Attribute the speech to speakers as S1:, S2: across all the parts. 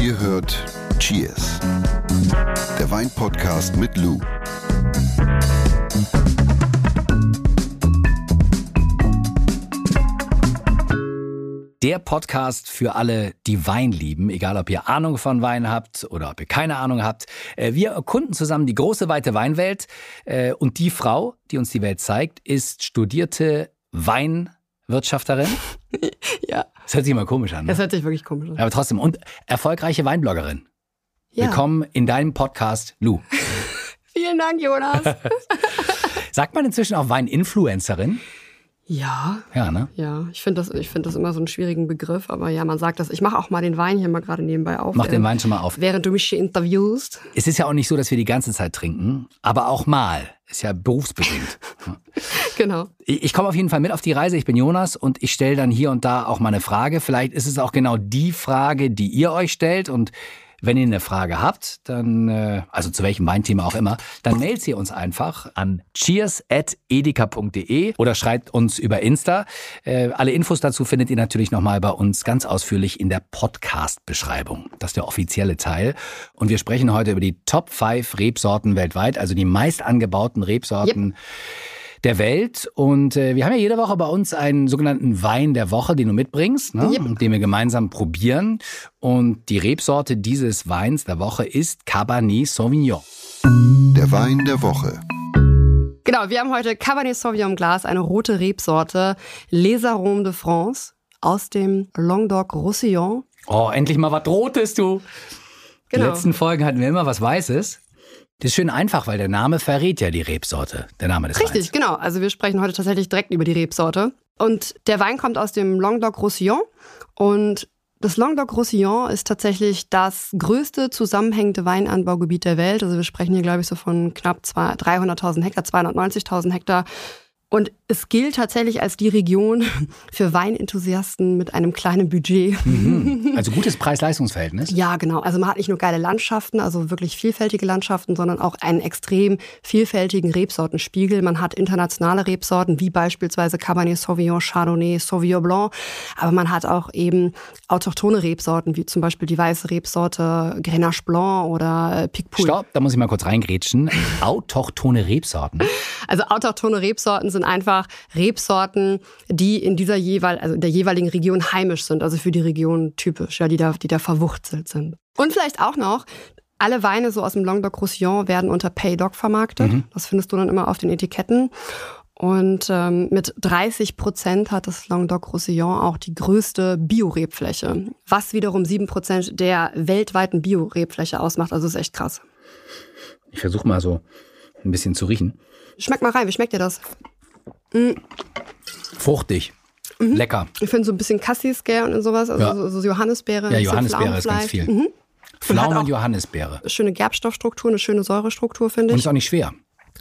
S1: Ihr hört Cheers, der Weinpodcast mit Lou.
S2: Der Podcast für alle, die Wein lieben, egal ob ihr Ahnung von Wein habt oder ob ihr keine Ahnung habt. Äh, Wir erkunden zusammen die große, weite Weinwelt. Äh, Und die Frau, die uns die Welt zeigt, ist studierte Weinwirtschafterin.
S3: Ja,
S2: Das hört sich immer komisch an.
S3: das
S2: Ne?
S3: hört sich wirklich komisch an.
S2: Aber trotzdem. Und erfolgreiche Weinbloggerin.
S3: Ja.
S2: Willkommen in deinem Podcast, Lou.
S3: Vielen Dank, Jonas.
S2: Sagt man inzwischen auch Weininfluencerin?
S3: Ja,
S2: Ja, ne?
S3: ja, ich finde das, ich finde das immer so einen schwierigen Begriff, aber ja, man sagt das. Ich mache auch mal den Wein hier mal gerade nebenbei auf.
S2: Mach den Wein schon mal auf.
S3: Während du mich hier interviewst.
S2: Es ist ja auch nicht so, dass wir die ganze Zeit trinken, aber auch mal. Ist ja berufsbedingt.
S3: Genau.
S2: Ich ich komme auf jeden Fall mit auf die Reise. Ich bin Jonas und ich stelle dann hier und da auch mal eine Frage. Vielleicht ist es auch genau die Frage, die ihr euch stellt. Und wenn ihr eine Frage habt, dann, äh, also zu welchem Weinthema auch immer, dann mailt sie uns einfach an cheers.edeka.de oder schreibt uns über Insta. Äh, alle Infos dazu findet ihr natürlich nochmal bei uns ganz ausführlich in der Podcast-Beschreibung. Das ist der offizielle Teil. Und wir sprechen heute über die Top 5 Rebsorten weltweit, also die meist angebauten Rebsorten der Welt. Und äh, wir haben ja jede Woche bei uns einen sogenannten Wein der Woche, den du mitbringst, ne?
S3: Yep.
S2: den wir gemeinsam probieren. Und die Rebsorte dieses Weins der Woche ist Cabernet Sauvignon.
S1: Der Wein der Woche.
S3: Genau, wir haben heute Cabernet Sauvignon im Glas, eine rote Rebsorte, Les Aromes de France aus dem Languedoc-Roussillon.
S2: Oh, endlich mal was Rotes, du. Die
S3: Genau.
S2: letzten Folgen hatten wir immer was Weißes. Das ist schön einfach, weil der Name verrät ja die Rebsorte, der Name des
S3: Richtig,
S2: Weins.
S3: genau. Also wir sprechen heute tatsächlich direkt über die Rebsorte. Und der Wein kommt aus dem Languedoc-Roussillon. Und das Languedoc-Roussillon ist tatsächlich das größte zusammenhängende Weinanbaugebiet der Welt. Also wir sprechen hier, glaube ich, so von knapp zwei- 300.000 Hektar, 290.000 Hektar. Und es gilt tatsächlich als die Region für Weinenthusiasten mit einem kleinen Budget.
S2: Mhm. Also gutes Preis-Leistungs-Verhältnis.
S3: Ja, genau. Also man hat nicht nur geile Landschaften, also wirklich vielfältige Landschaften, sondern auch einen extrem vielfältigen Rebsortenspiegel. Man hat internationale Rebsorten, wie beispielsweise Cabernet Sauvignon, Chardonnay, Sauvignon Blanc. Aber man hat auch eben autochthone Rebsorten, wie zum Beispiel die weiße Rebsorte Grenache Blanc oder äh, Picpoul.
S2: Stopp, da muss ich mal kurz reingrätschen. Autochtone Rebsorten.
S3: Also autochthone Rebsorten sind einfach Rebsorten, die in dieser jeweil, also in der jeweiligen Region heimisch sind, also für die Region typisch, ja, die da, die da verwurzelt sind. Und vielleicht auch noch, alle Weine so aus dem Languedoc-Roussillon werden unter Paydoc vermarktet. Das findest du dann immer auf den Etiketten. Und ähm, mit 30 Prozent hat das Languedoc-Roussillon auch die größte Bio-Rebfläche, was wiederum 7 Prozent der weltweiten Bio-Rebfläche ausmacht. Also ist echt krass.
S2: Ich versuche mal so ein bisschen zu riechen.
S3: Schmeck mal rein, wie schmeckt dir das?
S2: Fruchtig.
S3: Mhm.
S2: Lecker.
S3: Ich finde so ein bisschen Cassis-Gär und sowas, also
S2: Ja.
S3: so, so Johannisbeere.
S2: Ja, Johannisbeere ist ganz viel.
S3: Mhm.
S2: Pflaumen
S3: auch-
S2: und Johannisbeere.
S3: Schöne Gerbstoffstruktur, eine schöne Säurestruktur, finde
S2: Und
S3: ich.
S2: ist auch nicht schwer.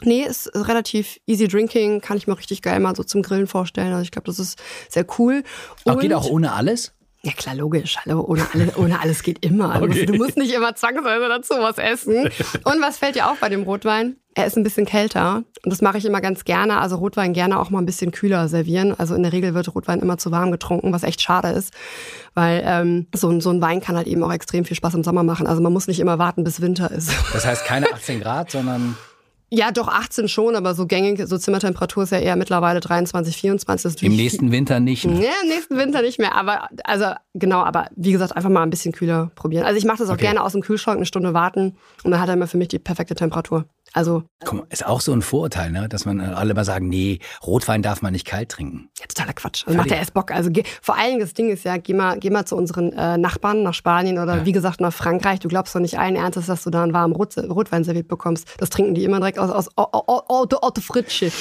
S3: Nee, ist relativ easy drinking, kann ich mir richtig geil mal so zum Grillen vorstellen. Also ich glaube, das ist sehr cool.
S2: Auch
S3: Und-
S2: geht auch ohne alles?
S3: Ja klar, logisch. Hallo, ohne, alle, ohne alles geht immer. Also
S2: Okay.
S3: Du musst nicht immer zwangsweise dazu was essen. Und was fällt dir auf bei dem Rotwein? Er ist ein bisschen kälter. Und das mache ich immer ganz gerne. Also Rotwein gerne auch mal ein bisschen kühler servieren. Also in der Regel wird Rotwein immer zu warm getrunken, was echt schade ist. Weil ähm, so, ein- so ein Wein kann halt eben auch extrem viel Spaß im Sommer machen. Also man muss nicht immer warten, bis Winter ist.
S2: Das heißt keine 18 Grad, sondern
S3: Ja, doch 18 schon, aber so gängig, so Zimmertemperatur ist ja eher mittlerweile 23, 24. Das ist
S2: im nächsten Winter nicht. ne?
S3: Ja, im nächsten Winter nicht mehr. Aber also genau, aber wie gesagt, einfach mal ein bisschen kühler probieren. Also ich mache das auch
S2: Okay.
S3: gerne aus dem Kühlschrank eine Stunde warten und dann hat er immer für mich die perfekte Temperatur. Also
S2: mal, ist auch so ein Vorurteil, ne? dass man äh, alle immer sagen, nee, Rotwein darf man nicht kalt trinken.
S3: ja, totaler Quatsch. Also macht er erst Bock. Also geh, vor allen Dingen das Ding ist ja, geh mal, geh mal zu unseren äh, Nachbarn nach Spanien oder wie gesagt nach Frankreich. Du glaubst doch nicht allen Ernstes, dass du da einen warmen Rot Rotwein serviert bekommst. Das trinken die immer direkt aus aus Auto Fritsche.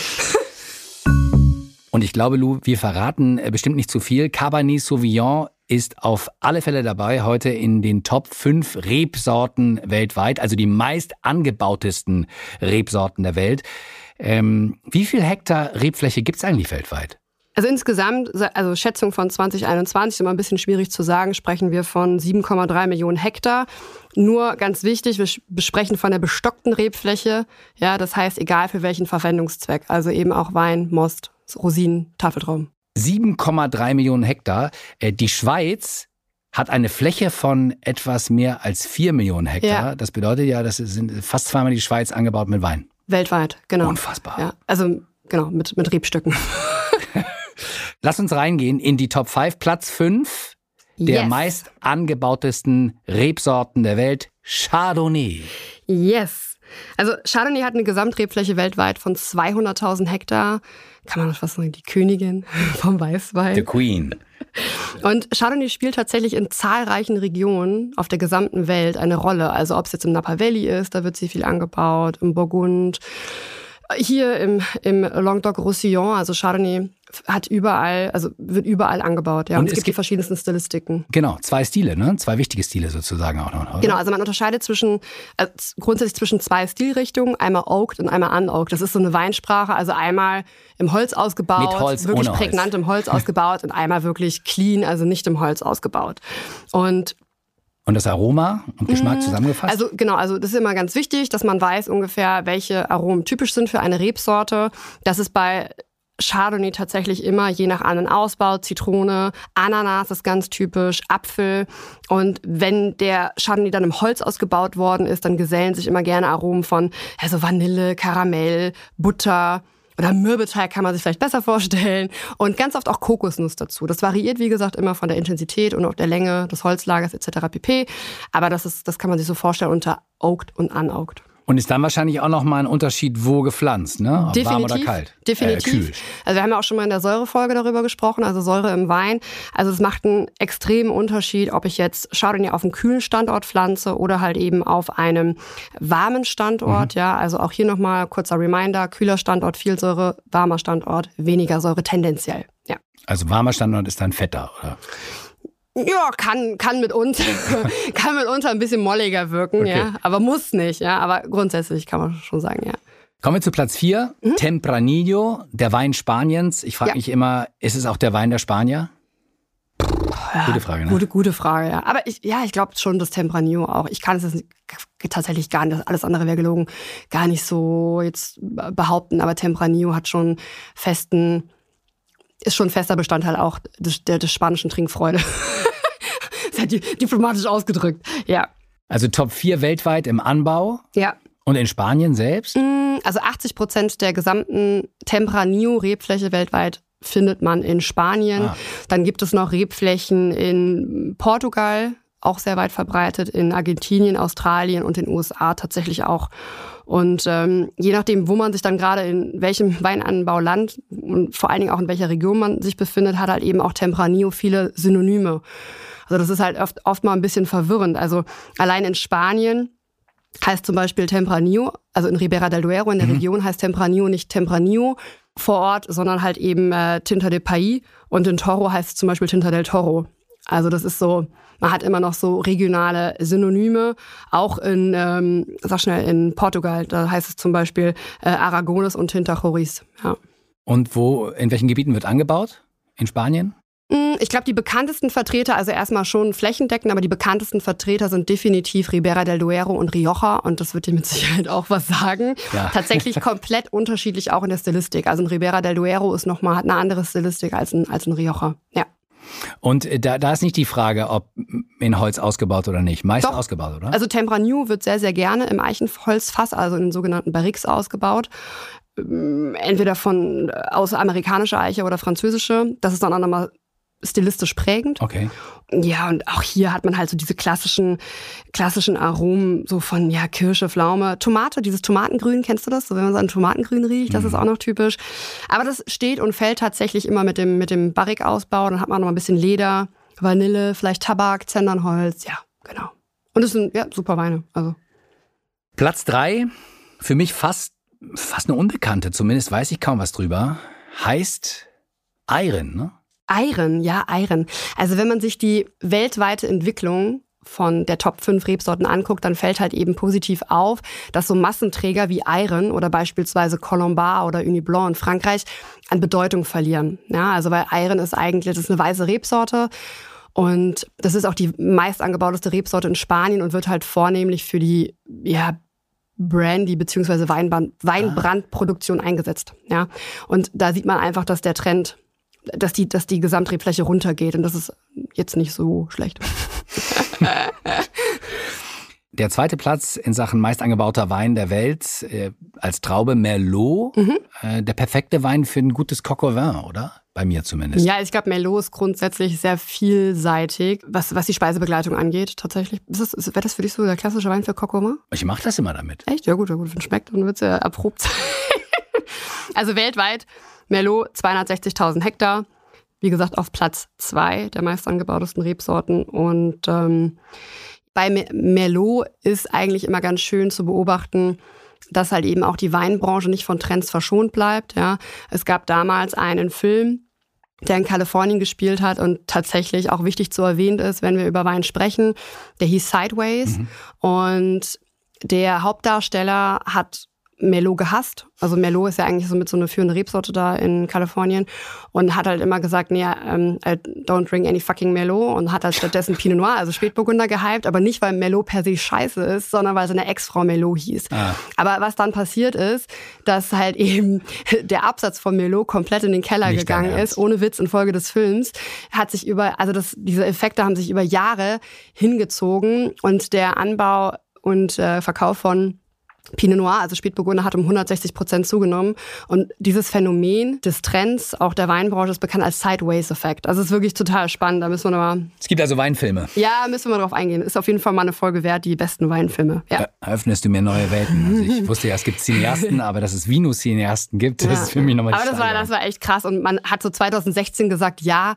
S2: Und ich glaube, Lou, wir verraten äh, bestimmt nicht zu viel. Cabernet Sauvignon ist auf alle Fälle dabei heute in den Top 5 Rebsorten weltweit, also die meist angebautesten Rebsorten der Welt. Ähm, wie viel Hektar Rebfläche gibt's eigentlich weltweit?
S3: Also insgesamt, also Schätzung von 2021, ist immer ein bisschen schwierig zu sagen, sprechen wir von 7,3 Millionen Hektar. Nur ganz wichtig, wir besprechen von der bestockten Rebfläche. Ja, das heißt, egal für welchen Verwendungszweck. Also eben auch Wein, Most, Rosinen, Tafeltraum.
S2: 7,3 Millionen Hektar. Äh, Die Schweiz hat eine Fläche von etwas mehr als vier Millionen Hektar.
S3: Ja.
S2: Das bedeutet ja, das sind fast zweimal die Schweiz angebaut mit Wein.
S3: Weltweit, genau.
S2: Unfassbar.
S3: Ja, also genau, mit, mit Rebstücken.
S2: Lass uns reingehen in die Top 5. Platz 5 der
S3: Yes.
S2: meist angebautesten Rebsorten der Welt, Chardonnay.
S3: Yes. Also Chardonnay hat eine Gesamtrebfläche weltweit von 200.000 Hektar. Kann man fast sagen, die Königin vom Weißwein.
S2: The Queen.
S3: Und Chardonnay spielt tatsächlich in zahlreichen Regionen auf der gesamten Welt eine Rolle. Also ob es jetzt im Napa Valley ist, da wird sie viel angebaut, im Burgund, hier im, im Languedoc-Roussillon, also Chardonnay hat überall, also wird überall angebaut. Ja.
S2: Und
S3: Und, es
S2: es
S3: gibt die
S2: gibt-
S3: verschiedensten Stilistiken.
S2: Genau, zwei Stile, ne? Zwei wichtige Stile sozusagen auch noch. Oder?
S3: Genau, also man unterscheidet zwischen, z- grundsätzlich zwischen zwei Stilrichtungen, einmal Oaked und einmal Unoaked. Das ist so eine Weinsprache, also einmal im Holz ausgebaut,
S2: Mit Holz,
S3: wirklich
S2: ohne Holz.
S3: prägnant im Holz ausgebaut und einmal wirklich clean, also nicht im Holz ausgebaut. Und
S2: Und das Aroma und Geschmack zusammengefasst?
S3: also genau, also das ist immer ganz wichtig, dass man weiß ungefähr, welche Aromen typisch sind für eine Rebsorte. Das ist bei Chardonnay tatsächlich immer je nach An- und Ausbau, Zitrone, Ananas ist ganz typisch, Apfel. Und wenn der Chardonnay dann im Holz ausgebaut worden ist, dann gesellen sich immer gerne Aromen von also Vanille, Karamell, Butter. Oder Mürbeteig kann man sich vielleicht besser vorstellen. Und ganz oft auch Kokosnuss dazu. Das variiert, wie gesagt, immer von der Intensität und auch der Länge des Holzlagers etc. pp. Aber das, ist, das kann man sich so vorstellen unter Oaked und Unoaked.
S2: Und ist dann wahrscheinlich auch nochmal ein Unterschied, wo gepflanzt, ne? Ob
S3: Definitiv.
S2: warm oder kalt.
S3: Definitiv.
S2: Äh, kühl.
S3: Also wir haben ja auch schon mal in der Säurefolge darüber gesprochen, also Säure im Wein. Also es macht einen extremen Unterschied, ob ich jetzt Chardonnay auf einem kühlen Standort pflanze oder halt eben auf einem warmen Standort.
S2: Mhm.
S3: Ja, also auch hier nochmal kurzer Reminder: kühler Standort viel Säure, warmer Standort weniger Säure tendenziell. Ja.
S2: Also warmer Standort ist dann fetter, oder?
S3: Ja, kann, kann mitunter, kann mitunter ein bisschen molliger wirken,
S2: Okay.
S3: ja. Aber muss nicht, ja. Aber grundsätzlich kann man schon sagen, ja.
S2: Kommen wir zu Platz 4. Tempranillo, der Wein Spaniens. Ich frage
S3: Mhm. Ja.
S2: mich immer, ist es auch der Wein der Spanier? Gute Frage, ne?
S3: Gute, gute Frage, ja. Aber ich, ja, ich glaube schon, das Tempranillo auch. Ich kann es jetzt tatsächlich gar nicht, alles andere wäre gelogen, gar nicht so jetzt behaupten. Aber Tempranillo hat schon festen, ist schon fester Bestandteil auch des, der, des spanischen Trinkfreude. Sehr di- diplomatisch ausgedrückt. Ja.
S2: Also Top 4 weltweit im Anbau
S3: Ja.
S2: und in Spanien selbst?
S3: Also 80 Prozent der gesamten Tempranillo-Rebfläche weltweit findet man in Spanien.
S2: Ah.
S3: Dann gibt es noch Rebflächen in Portugal, auch sehr weit verbreitet, in Argentinien, Australien und den USA tatsächlich auch. Und ähm, je nachdem, wo man sich dann gerade in welchem Weinanbauland und vor allen Dingen auch in welcher Region man sich befindet, hat halt eben auch Tempranillo viele Synonyme. Also das ist halt oft, oft mal ein bisschen verwirrend. Also allein in Spanien heißt zum Beispiel Tempranillo, also in Ribera del Duero in der Region heißt Tempranillo nicht Tempranillo vor Ort, sondern halt eben äh, Tinta de País und in Toro heißt es zum Beispiel Tinta del Toro. Also das ist so, man hat immer noch so regionale Synonyme, auch in, ähm, sag schnell, in Portugal, da heißt es zum Beispiel äh, Aragones und Tinta Choris. Ja.
S2: Und wo, in welchen Gebieten wird angebaut? In Spanien?
S3: Mm, Ich glaube, die bekanntesten Vertreter, also erstmal schon flächendeckend, aber die bekanntesten Vertreter sind definitiv Ribera del Duero und Rioja und das wird dir mit Sicherheit auch was sagen.
S2: Ja.
S3: Tatsächlich komplett unterschiedlich auch in der Stilistik. Also ein Ribera del Duero ist nochmal, hat eine andere Stilistik als ein, als ein Rioja. Ja.
S2: Und äh, da, da ist nicht die Frage, ob in Holz ausgebaut oder nicht. Meist
S3: Doch.
S2: ausgebaut, oder?
S3: Also Tempranillo wird sehr, sehr gerne im Eichenholzfass, also in den sogenannten Barriques ausgebaut. Ähm, Entweder von aus amerikanischer Eiche oder französische. Das ist dann auch nochmal stilistisch prägend.
S2: okay.
S3: Ja, und auch hier hat man halt so diese klassischen, klassischen Aromen, so von, ja, Kirsche, Pflaume, Tomate, dieses Tomatengrün, kennst du das? So, wenn man so an Tomatengrün riecht, das ist auch noch typisch. Aber das steht und fällt tatsächlich immer mit dem, mit dem Barrik-Ausbau. Dann hat man noch ein bisschen Leder, Vanille, vielleicht Tabak, Zendernholz, ja, genau. Und es sind, ja, super Weine, also.
S2: Platz 3, für mich fast, fast eine Unbekannte, zumindest weiß ich kaum was drüber, heißt Iron, ne?
S3: Eiren, ja, Eiren. Also wenn man sich die weltweite Entwicklung von der Top 5 Rebsorten anguckt, dann fällt halt eben positiv auf, dass so Massenträger wie Eiren oder beispielsweise Colombard oder Uni Blanc in Frankreich an Bedeutung verlieren. Ja, also weil Eiren ist eigentlich, das ist eine weiße Rebsorte und das ist auch die meist angebauteste Rebsorte in Spanien und wird halt vornehmlich für die, ja, Brandy bzw. Weinbrand, Weinbrandproduktion eingesetzt. Ja, und da sieht man einfach, dass der Trend dass die, dass die Gesamtrebfläche runtergeht. Und das ist jetzt nicht so schlecht.
S2: Der zweite Platz in Sachen meist angebauter Wein der Welt äh, als Traube Merlot. Mhm. Äh, der perfekte Wein für ein gutes Coq au vin, oder? Bei mir zumindest.
S3: Ja, ich glaube, Merlot ist grundsätzlich sehr vielseitig, was, was die Speisebegleitung angeht, tatsächlich. Wäre das für dich so der klassische Wein für Coq au vin?
S2: Ich mache das immer damit.
S3: Echt? Ja gut, ja gut. Wenn es schmeckt, dann wird es ja erprobt sein. also weltweit Merlot 260.000 Hektar. Wie gesagt, auf Platz zwei der meist angebautesten Rebsorten. Und ähm, bei Merlot ist eigentlich immer ganz schön zu beobachten, dass halt eben auch die Weinbranche nicht von Trends verschont bleibt. Ja. Es gab damals einen Film, der in Kalifornien gespielt hat und tatsächlich auch wichtig zu erwähnen ist, wenn wir über Wein sprechen. Der hieß Sideways mhm. und der Hauptdarsteller hat Merlot gehasst. Also Merlot ist ja eigentlich so mit so einer führende Rebsorte da in Kalifornien und hat halt immer gesagt, nee, ähm, I don't drink any fucking Merlot und hat halt stattdessen Pinot Noir, also Spätburgunder gehypt, aber nicht, weil Merlot per se scheiße ist, sondern weil seine Ex-Frau Merlot hieß. Ah. Aber was dann passiert ist, dass halt eben der Absatz von Merlot komplett in den Keller nicht gegangen ist, ohne Witz infolge des Films, hat sich über, also das, diese Effekte haben sich über Jahre hingezogen und der Anbau und äh, Verkauf von Pinot Noir, also Spätburgunder, hat um 160 Prozent zugenommen. Und dieses Phänomen des Trends, auch der Weinbranche, ist bekannt als Sideways-Effekt. Also es ist wirklich total spannend. Da müssen wir nochmal.
S2: Es gibt also Weinfilme.
S3: Ja, müssen wir drauf eingehen. Ist auf jeden Fall mal eine Folge wert, die besten Weinfilme. Ja.
S2: Eröffnest du mir neue Welten. Also ich wusste ja, es gibt Cineasten, aber dass es Vino-Cineasten gibt, das ja. ist für mich nochmal
S3: Aber das war, das war echt krass. Und man hat so 2016 gesagt, ja,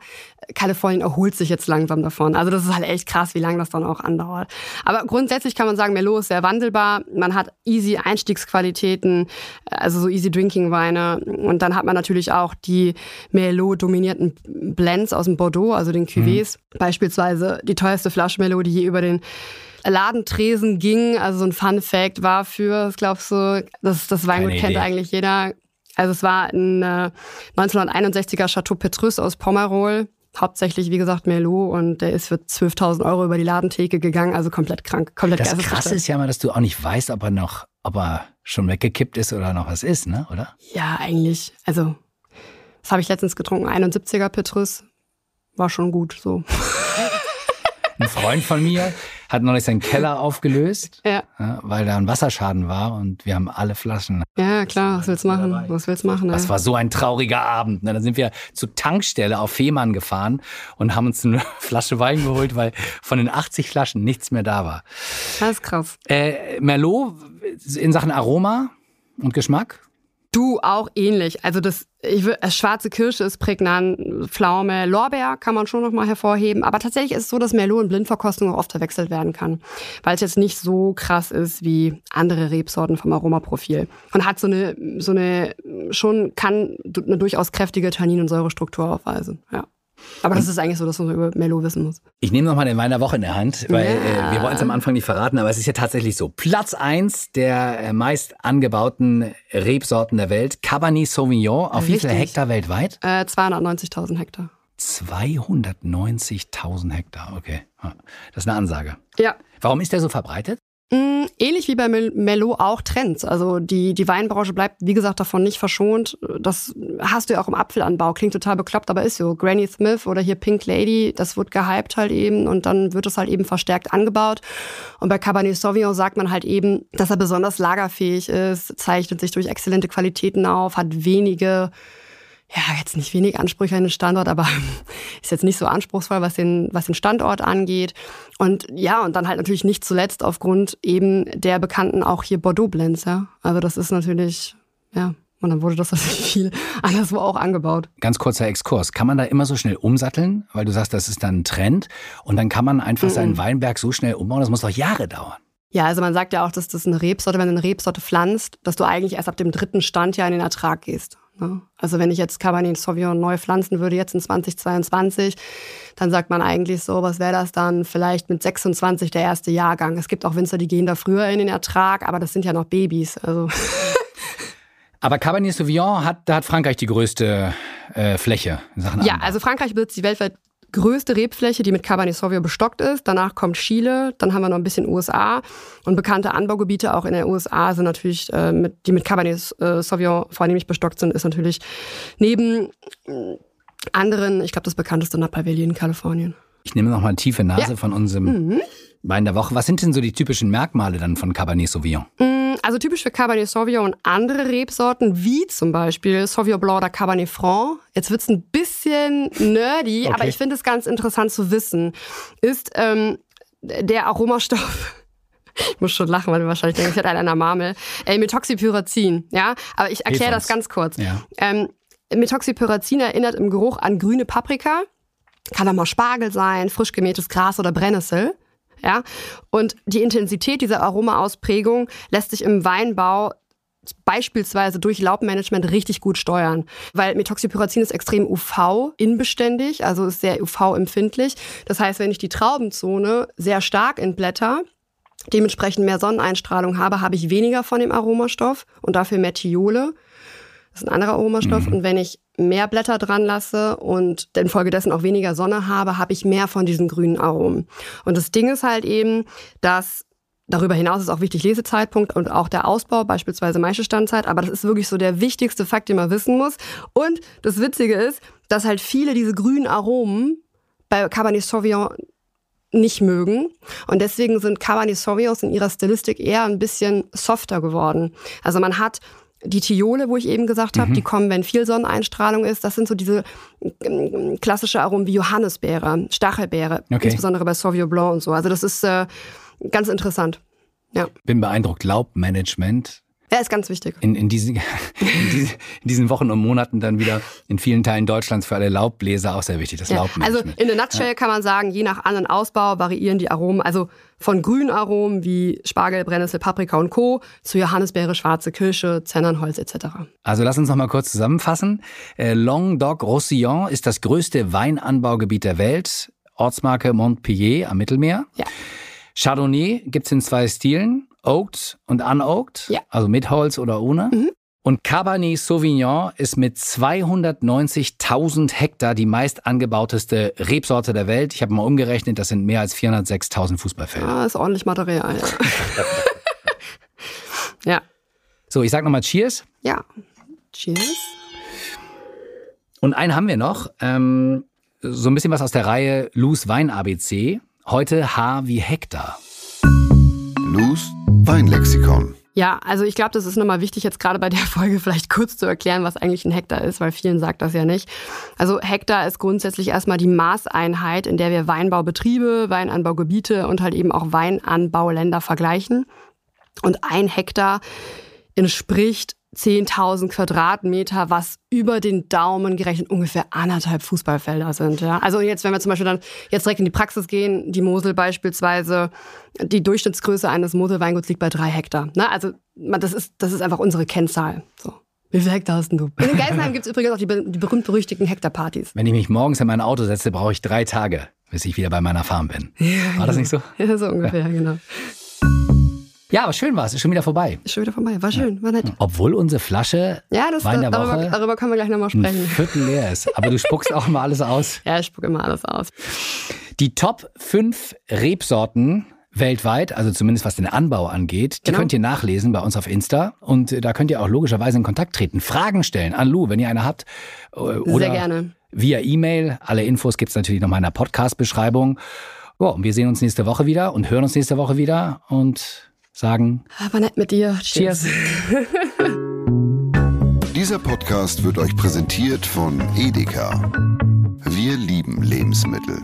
S3: Kalifornien erholt sich jetzt langsam davon. Also das ist halt echt krass, wie lange das dann auch andauert. Aber grundsätzlich kann man sagen, Merlot ist sehr wandelbar. Man hat easy Einstiegsqualitäten, also so easy Drinking Weine. Und dann hat man natürlich auch die Merlot dominierten Blends aus dem Bordeaux, also den Cuvées. Mhm. Beispielsweise die teuerste Flasche Merlot, die je über den Ladentresen ging. Also so ein Fun Fact war für, ich glaube so, das, das Weingut kennt eigentlich jeder. Also es war ein äh, 1961er Chateau Petrus aus Pomerol hauptsächlich, wie gesagt, Merlot und der ist für 12.000 Euro über die Ladentheke gegangen, also komplett krank, komplett
S2: Das Krasse ist ja mal, dass du auch nicht weißt, ob er noch, ob er schon weggekippt ist oder noch was ist, ne, oder?
S3: Ja, eigentlich. Also, das habe ich letztens getrunken, 71er Petrus, war schon gut, so.
S2: Ein Freund von mir hat noch nicht seinen Keller aufgelöst,
S3: ja.
S2: Ja, weil da ein Wasserschaden war und wir haben alle Flaschen.
S3: Ja, klar, was willst du machen? Was willst du machen?
S2: Das war so ein trauriger Abend. Ne? Da sind wir zur Tankstelle auf Fehmarn gefahren und haben uns eine Flasche Wein geholt, weil von den 80 Flaschen nichts mehr da war.
S3: Das ist krass.
S2: Äh, Merlot in Sachen Aroma und Geschmack?
S3: Du auch ähnlich. Also das, ich will, schwarze Kirsche ist prägnant, Pflaume, Lorbeer kann man schon noch mal hervorheben. Aber tatsächlich ist es so, dass Merlot in Blindverkostung auch oft verwechselt werden kann, weil es jetzt nicht so krass ist wie andere Rebsorten vom Aromaprofil und hat so eine, so eine schon kann eine durchaus kräftige Tannin- und Säurestruktur aufweisen. Ja. Aber das ist eigentlich so, dass man über Melo wissen muss.
S2: Ich nehme nochmal den Wein der Woche in der Hand, weil ja. äh, wir wollen es am Anfang nicht verraten, aber es ist ja tatsächlich so. Platz eins der äh, meist angebauten Rebsorten der Welt, Cabernet Sauvignon. Auf Richtig. wie viele Hektar weltweit?
S3: Äh, 290.000 Hektar.
S2: 290.000 Hektar, okay. Das ist eine Ansage.
S3: Ja.
S2: Warum ist der so verbreitet?
S3: Mm, ähnlich wie bei Mello auch Trends. Also die, die Weinbranche bleibt, wie gesagt, davon nicht verschont. Das hast du ja auch im Apfelanbau. Klingt total bekloppt, aber ist so. Granny Smith oder hier Pink Lady, das wird gehypt halt eben und dann wird es halt eben verstärkt angebaut. Und bei Cabernet Sauvignon sagt man halt eben, dass er besonders lagerfähig ist, zeichnet sich durch exzellente Qualitäten auf, hat wenige ja, jetzt nicht wenig Ansprüche an den Standort, aber ist jetzt nicht so anspruchsvoll, was den, was den Standort angeht. Und ja, und dann halt natürlich nicht zuletzt aufgrund eben der bekannten auch hier Bordeaux-Blends, ja. Also das ist natürlich, ja, und dann wurde das natürlich viel anderswo auch angebaut.
S2: Ganz kurzer Exkurs. Kann man da immer so schnell umsatteln? Weil du sagst, das ist dann ein Trend. Und dann kann man einfach mm -mm. seinen Weinberg so schnell umbauen. Das muss doch Jahre dauern.
S3: Ja, also man sagt ja auch, dass das eine Rebsorte, wenn du eine Rebsorte pflanzt, dass du eigentlich erst ab dem dritten Standjahr in den Ertrag gehst. Ne? Also wenn ich jetzt Cabernet Sauvignon neu pflanzen würde, jetzt in 2022, dann sagt man eigentlich so, was wäre das dann vielleicht mit 26 der erste Jahrgang. Es gibt auch Winzer, die gehen da früher in den Ertrag, aber das sind ja noch Babys. Also.
S2: Aber Cabernet Sauvignon hat, da hat Frankreich die größte äh, Fläche in Sachen
S3: Ja, also Frankreich besitzt die weltweit größte Rebfläche, die mit Cabernet Sauvignon bestockt ist. Danach kommt Chile, dann haben wir noch ein bisschen USA. Und bekannte Anbaugebiete auch in den USA sind natürlich, äh, mit, die mit Cabernet äh, Sauvignon vornehmlich bestockt sind, ist natürlich neben anderen, ich glaube, das bekannteste Napa Valley in Kalifornien.
S2: Ich nehme noch mal eine tiefe Nase
S3: Ja.
S2: von unserem
S3: Mhm.
S2: Wein der Woche. Was sind denn so die typischen Merkmale dann von Cabernet Sauvignon?
S3: Mm, Also typisch für Cabernet Sauvignon und andere Rebsorten, wie zum Beispiel Sauvignon Blanc oder Cabernet Franc, jetzt wird's ein bisschen nerdy,
S2: Okay.
S3: aber ich finde es ganz interessant zu wissen, ist ähm, der Aromastoff. Ich muss schon lachen, weil du wahrscheinlich denkst, ich hätte einen an der Marmel. Äh, Methoxypyrazin, ja. Aber ich erkläre das ganz kurz.
S2: Ja.
S3: Ähm, Methoxypyrazin erinnert im Geruch an grüne Paprika. Kann auch mal Spargel sein, frisch gemähtes Gras oder Brennnessel. Ja? Und die Intensität dieser Aromaausprägung lässt sich im Weinbau beispielsweise durch Laubmanagement richtig gut steuern. Weil Methoxypyrazin ist extrem UV-inbeständig, also ist sehr UV-empfindlich. Das heißt, wenn ich die Traubenzone sehr stark entblätter, dementsprechend mehr Sonneneinstrahlung habe, habe ich weniger von dem Aromastoff und dafür mehr Thiole. Das ist ein anderer Aromastoff. Und wenn ich mehr Blätter dran lasse und infolgedessen auch weniger Sonne habe, habe ich mehr von diesen grünen Aromen. Und das Ding ist halt eben, dass darüber hinaus ist auch wichtig Lesezeitpunkt und auch der Ausbau, beispielsweise Maischestandzeit. Aber das ist wirklich so der wichtigste Fakt, den man wissen muss. Und das Witzige ist, dass halt viele diese grünen Aromen bei Cabernet Sauvignon nicht mögen. Und deswegen sind Cabernet Sauvignons in ihrer Stilistik eher ein bisschen softer geworden. Also man hat die Thiole, wo ich eben gesagt habe, die kommen, wenn viel Sonneneinstrahlung ist. Das sind so diese ähm, klassische Aromen wie Johannisbeere, Stachelbeere,
S2: Okay.
S3: insbesondere bei Sauvignon Blanc und so. Also das ist äh, ganz interessant. Ja.
S2: Bin beeindruckt. Laubmanagement
S3: ja, ist ganz wichtig.
S2: in, in, diesen, in, diesen, in diesen Wochen und Monaten dann wieder in vielen Teilen Deutschlands für alle Laubbläser auch sehr wichtig, das
S3: Ja. Also
S2: Laubmanagement.
S3: in der Nutshell kann man sagen, je nach An- und Ausbau variieren die Aromen, also von grünen Aromen wie Spargel, Brennnessel, Paprika und Co. zu Johannisbeere, schwarze Kirsche, Zennernholz etc.
S2: Also lass uns noch mal kurz zusammenfassen. Äh, Languedoc-Roussillon ist das größte Weinanbaugebiet der Welt. Ortsmarke Montpellier am Mittelmeer.
S3: Ja.
S2: Chardonnay gibt's in zwei Stilen, Oaked und Unoaked,
S3: Ja.
S2: also mit Holz oder ohne.
S3: Mhm.
S2: Und Cabernet Sauvignon ist mit 290.000 Hektar die meist angebauteste Rebsorte der Welt. Ich habe mal umgerechnet, das sind mehr als 406.000 Fußballfelder.
S3: Ah, ist ordentlich Material. Ja. ja.
S2: So, ich sag nochmal Cheers.
S3: Ja. Cheers.
S2: Und einen haben wir noch. Ähm, so ein bisschen was aus der Reihe Luz Wein ABC. Heute H wie Hektar.
S1: Luz Weinlexikon.
S3: Ja, also ich glaube, das ist nochmal wichtig, jetzt gerade bei der Folge vielleicht kurz zu erklären, was eigentlich ein Hektar ist, weil vielen sagt das ja nicht. Also Hektar ist grundsätzlich erstmal die Maßeinheit, in der wir Weinbaubetriebe, Weinanbaugebiete und halt eben auch Weinanbauländer vergleichen. Und ein Hektar entspricht 10.000 Quadratmeter, was über den Daumen gerechnet ungefähr anderthalb Fußballfelder sind. Ja? Also jetzt, wenn wir zum Beispiel dann jetzt direkt in die Praxis gehen, die Mosel beispielsweise, die Durchschnittsgröße eines Moselweinguts liegt bei drei Hektar. Ne? Also man- das ist, das ist einfach unsere Kennzahl. So. Wie viel Hektar hast denn du? In Geisenheim gibt es übrigens auch die, die berühmt-berüchtigten Hektarpartys.
S2: Wenn ich mich morgens in mein Auto setze, brauche ich drei Tage, bis ich wieder bei meiner Farm bin. War das nicht so?
S3: Ja, so ungefähr, genau.
S2: Ja, aber schön war es. Ist schon wieder vorbei.
S3: Ist schon wieder vorbei. War schön, war nett.
S2: Obwohl unsere Flasche
S3: Ja, das,
S2: Wein der
S3: darüber,
S2: Woche
S3: darüber können wir gleich nochmal
S2: ein
S3: sprechen.
S2: Viertel leer ist. Aber du spuckst auch mal alles aus.
S3: Ja, ich spucke immer alles aus.
S2: Die Top 5 Rebsorten weltweit, also zumindest was den Anbau angeht, die
S3: Genau.
S2: könnt ihr nachlesen bei uns auf Insta. Und äh, da könnt ihr auch logischerweise in Kontakt treten. Fragen stellen an Lou, wenn ihr eine habt. äh, Oder
S3: Sehr gerne.
S2: via E-Mail. Alle Infos gibt's natürlich nochmal in der Podcast-Beschreibung. Ja, und wir sehen uns nächste Woche wieder und hören uns nächste Woche wieder und sagen
S3: Aber nett mit dir.
S2: Cheers.
S1: Dieser Podcast wird euch präsentiert von Edeka. Wir lieben Lebensmittel.